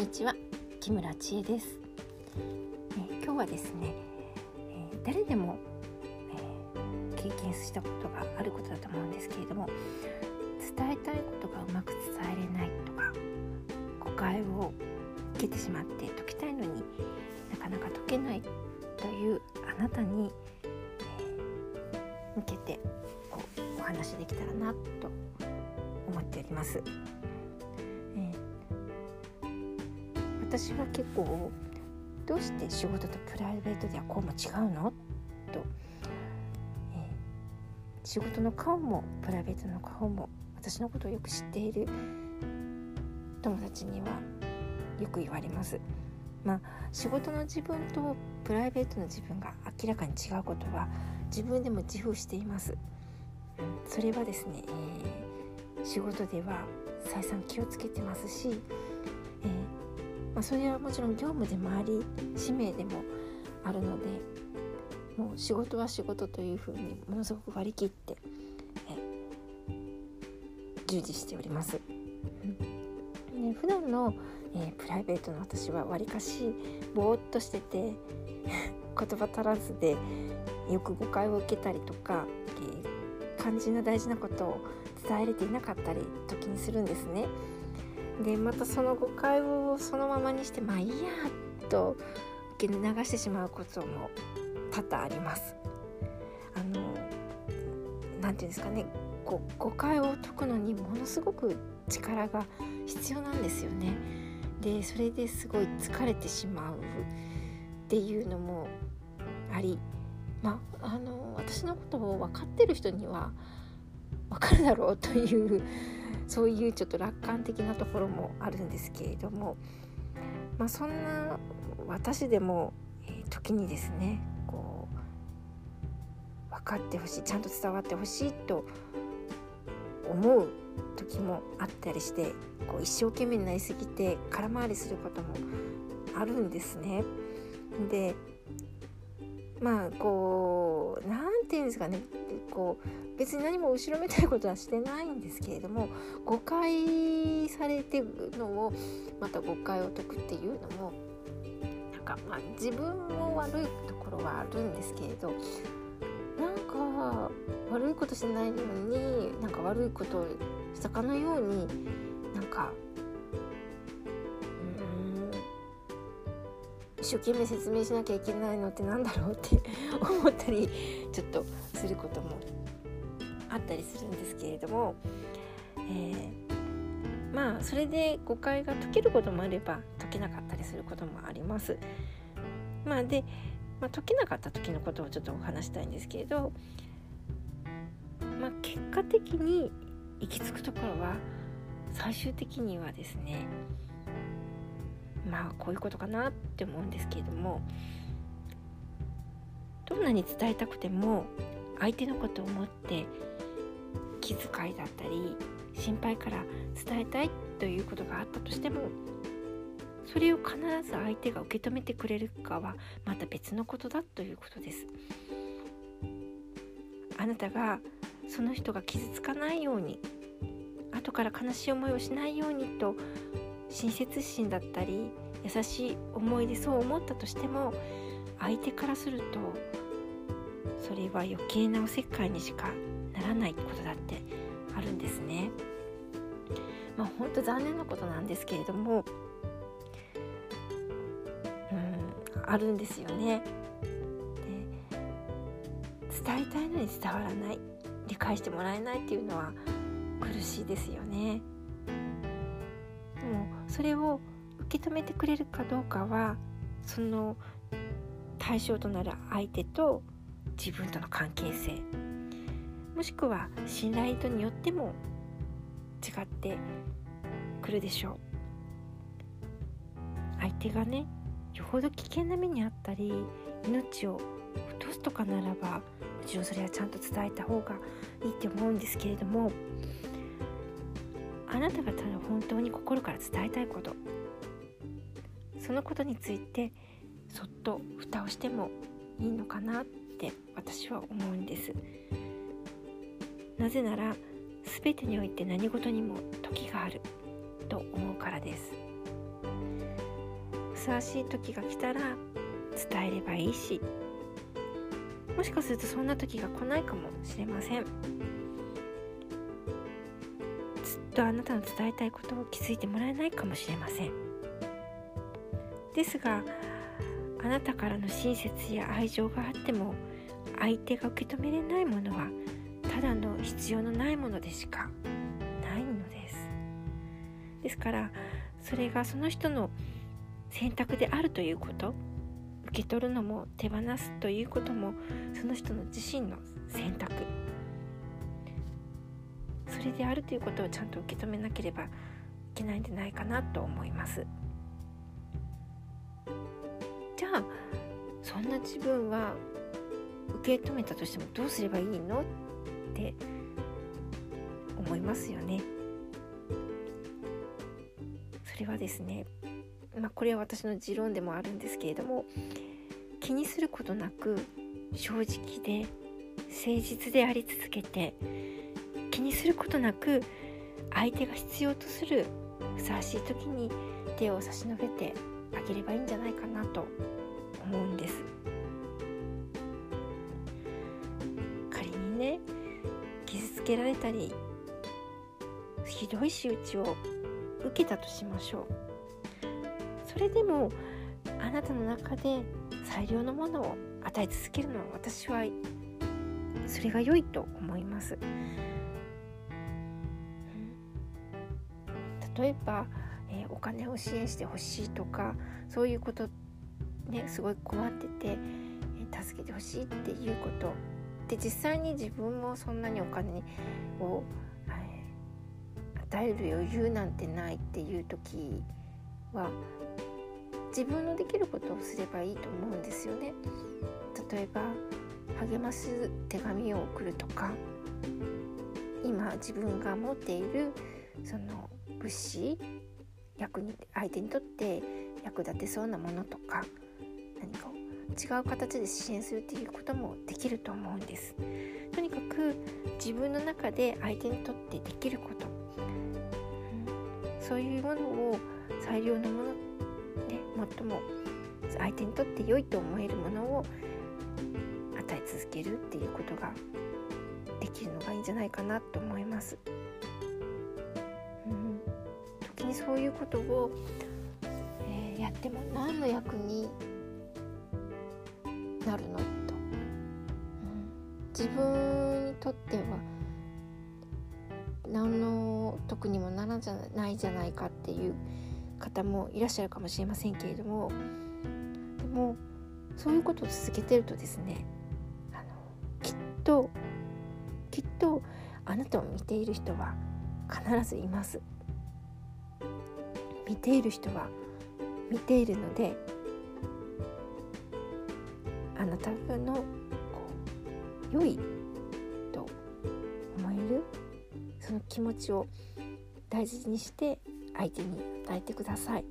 にちは木村千恵です、え、今日はですね、え、誰でも、え、経験したことがあることだと思うんですけれども伝えたいことがうまく伝えれないとか誤解を受けてしまって解きたいのになかなか解けないというあなたに、え向けてこうお話できたらなと思っております。私は結構どうして仕事とプライベートではこうも違うの？と、えー、仕事の顔もプライベートの顔も私のことをよく知っている友達にはよく言われます。まあ、仕事の自分とプライベートの自分が明らかに違うことは自分でも自負しています。それはですね、えー、仕事では再三気をつけてますし、えーまあ、それはもちろん業務でもあり使命でもあるのでもう仕事は仕事というふうにものすごく割り切って従事しております。ね、普段の、えー、プライベートの私はわりかしぼーっとしてて 言葉足らずでよく誤解を受けたりとか、えー、肝心な大事なことを伝えれていなかったり時にするんですね。でまたその誤解をそのままにしてまあいいやと受け流してしまうことも多々あります。あの何て言うんですかね誤解を解くのにものすごく力が必要なんですよね。でそれですごい疲れてしまうっていうのもありまああの私のことを分かってる人には分かるだろうというそういうちょっと楽観的なところもあるんですけれども、まあ、そんな私でも、え、時にですねこう分かってほしいちゃんと伝わってほしいと思う時もあったりしてこう一生懸命になりすぎて空回りすることもあるんですね。でまあこう何て言うんですかねこう別に何も後ろめたいことはしてないんですけれども誤解されてるのをまた誤解を解くっていうのもなんかまあ自分も悪いところはあるんですけれどなんか悪いことしてないのになんか悪いことしたかのようになんか一生懸命説明しなきゃいけないのってなんだろうって 思ったりちょっとすることもあったりするんですけれども、えー、まあそれで誤解が解けることもあれば解けなかったりすることもあります。まあで、まあ、解けなかった時のことをちょっとお話したいんですけれど、まあ、結果的に行き着くところは最終的にはですねまあこういうことかなって思うんですけれどもどんなに伝えたくても相手のことを思って気遣いだったり心配から伝えたいということがあったとしてもそれを必ず相手が受け止めてくれるかはまた別のことだということです。あなたがその人が傷つかないように後から悲しい思いをしないようにと親切心だったり優しい思いでそう思ったとしても相手からするとそれは余計なおせっかいにしかならないことだってあるんですね。まあ本当残念なことなんですけれどもうんあるんですよね。で伝えたいのに伝わらない理解してもらえないっていうのは苦しいですよね。それを受け止めてくれるかどうかはその対象となる相手と自分との関係性。もしくは信頼度によっても違ってくるでしょう。相手がねよほど危険な目にあったり命を落とすとかならばもちろんそれはちゃんと伝えた方がいいって思うんですけれどもなたがただ本当に心から伝えたいこと。そのことについてそっと蓋をしてもいいのかなって私は思うんです。なぜなら全てにおいて何事にも時がある。と思うからです。ふさわしい時が来たら伝えればいいし。もしかするとそんな時が来ないかもしれません。とあなたの伝えたいことを気づいてもらえないかもしれません。ですがあなたからの親切や愛情があっても相手が受け止めれないものはただの必要のないものでしかないのです。ですからそれがその人の選択であるということ受け取るのも手放すということもその人の自身の選択。それであるということをちゃんと受け止めなければいけないんじゃないかなと思います。じゃあそんな自分は受け止めたとしてもどうすればいいのって思いますよね。それはですねまあこれは私の持論でもあるんですけれども気にすることなく正直で誠実であり続けて気にすることなく相手が必要とするふさわしい時に手を差し伸べてあげればいいんじゃないかなと思うんです仮にね傷つけられたりひどい仕打ちを受けたとしましょうそれでもあなたの中で最良のものを与え続けるのは私はそれが良いと思います。例えば、えー、お金を支援してほしいとかそういうことねすごい困ってて、えー、助けてほしいっていうことで実際に自分もそんなにお金を、えー、与える余裕なんてないっていう時は自分のできることをすればいいと思うんですよね。例えば励ます手紙を送るとか今自分が持っているその物資役に相手にとって役立てそうなものとか何かを違う形で支援するっていうこともできると思うんですとにかく自分の中で相手にとってできること、うん、そういうものを最良のものね最も相手にとって良いと思えるものを与え続けるっていうことができるのがいいんじゃないかなと思います。にそういうことを、えー、やっても何の役になるのと、うん、自分にとっては何の得にもならじゃないじゃないかっていう方もいらっしゃるかもしれませんけれども。でもそういうことを続けてるとですねあのきっときっとあなたを見ている人は必ずいます。見ている人は見ているのであなたのこう良いと思えるその気持ちを大事にして相手に与えてください。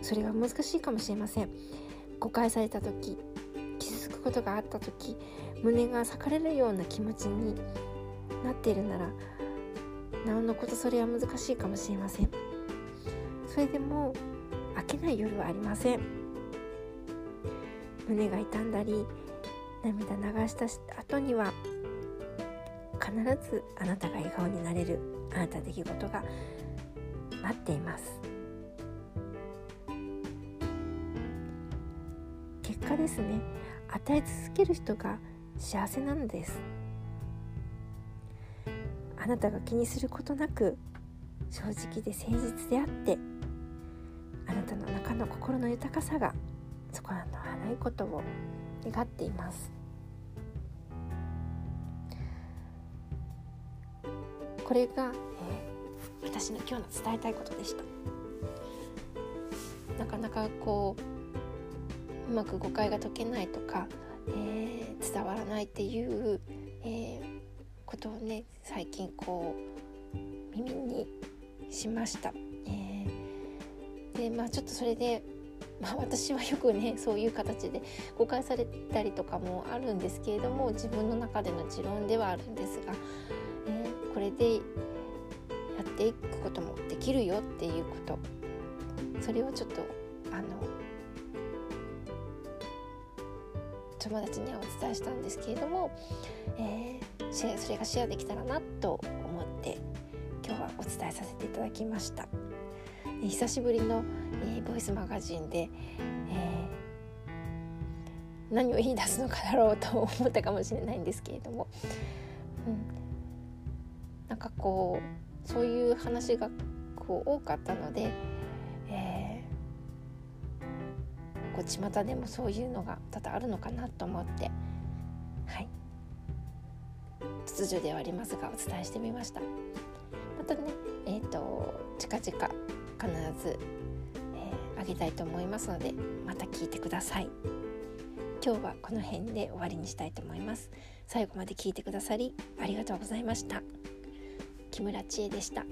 それが難しいかもしれません。誤解された時傷つくことがあった時胸が裂かれるような気持ちになっているならなおのことそれは難しいかもしれません。それでも飽きない夜はありません。胸が痛んだり涙流した後には必ずあなたが笑顔になれるあなた出来事が待っています。結果ですね与え続ける人が幸せなのです。あなたが気にすることなく正直で誠実であってあなたの中の心の豊かさがそこらの払いことを願っています。これが、えー、私の今日の伝えたいことでした。なかなかこううまく誤解が解けないとか、えー、伝わらないっていう、えー、ことをね最近こう耳にしました。えー、でまあちょっとそれで、まあ、私はよくね そういう形で誤解されたりとかもあるんですけれども自分の中での持論ではあるんですが、えー、これでやっていくこともできるよっていうことそれをちょっとあの友達にはお伝えしたんですけれども、えー、それがシェアできたらなと思って今日はお伝えさせていただきました。久しぶりの、えー、ボイスマガジンで、えー、何を言い出すのかだろうと思ったかもしれないんですけれども、うん、なんかこうそういう話がこう多かったので、こう巷でもそういうのが多々あるのかなと思って。はい。秩序ではありますがお伝えしてみました。またねえっ、ー、と近々必ず、えー、あげたいと思いますのでまた聞いてください。今日はこの辺で終わりにしたいと思います。最後まで聞いてくださりありがとうございました。木村千恵でした。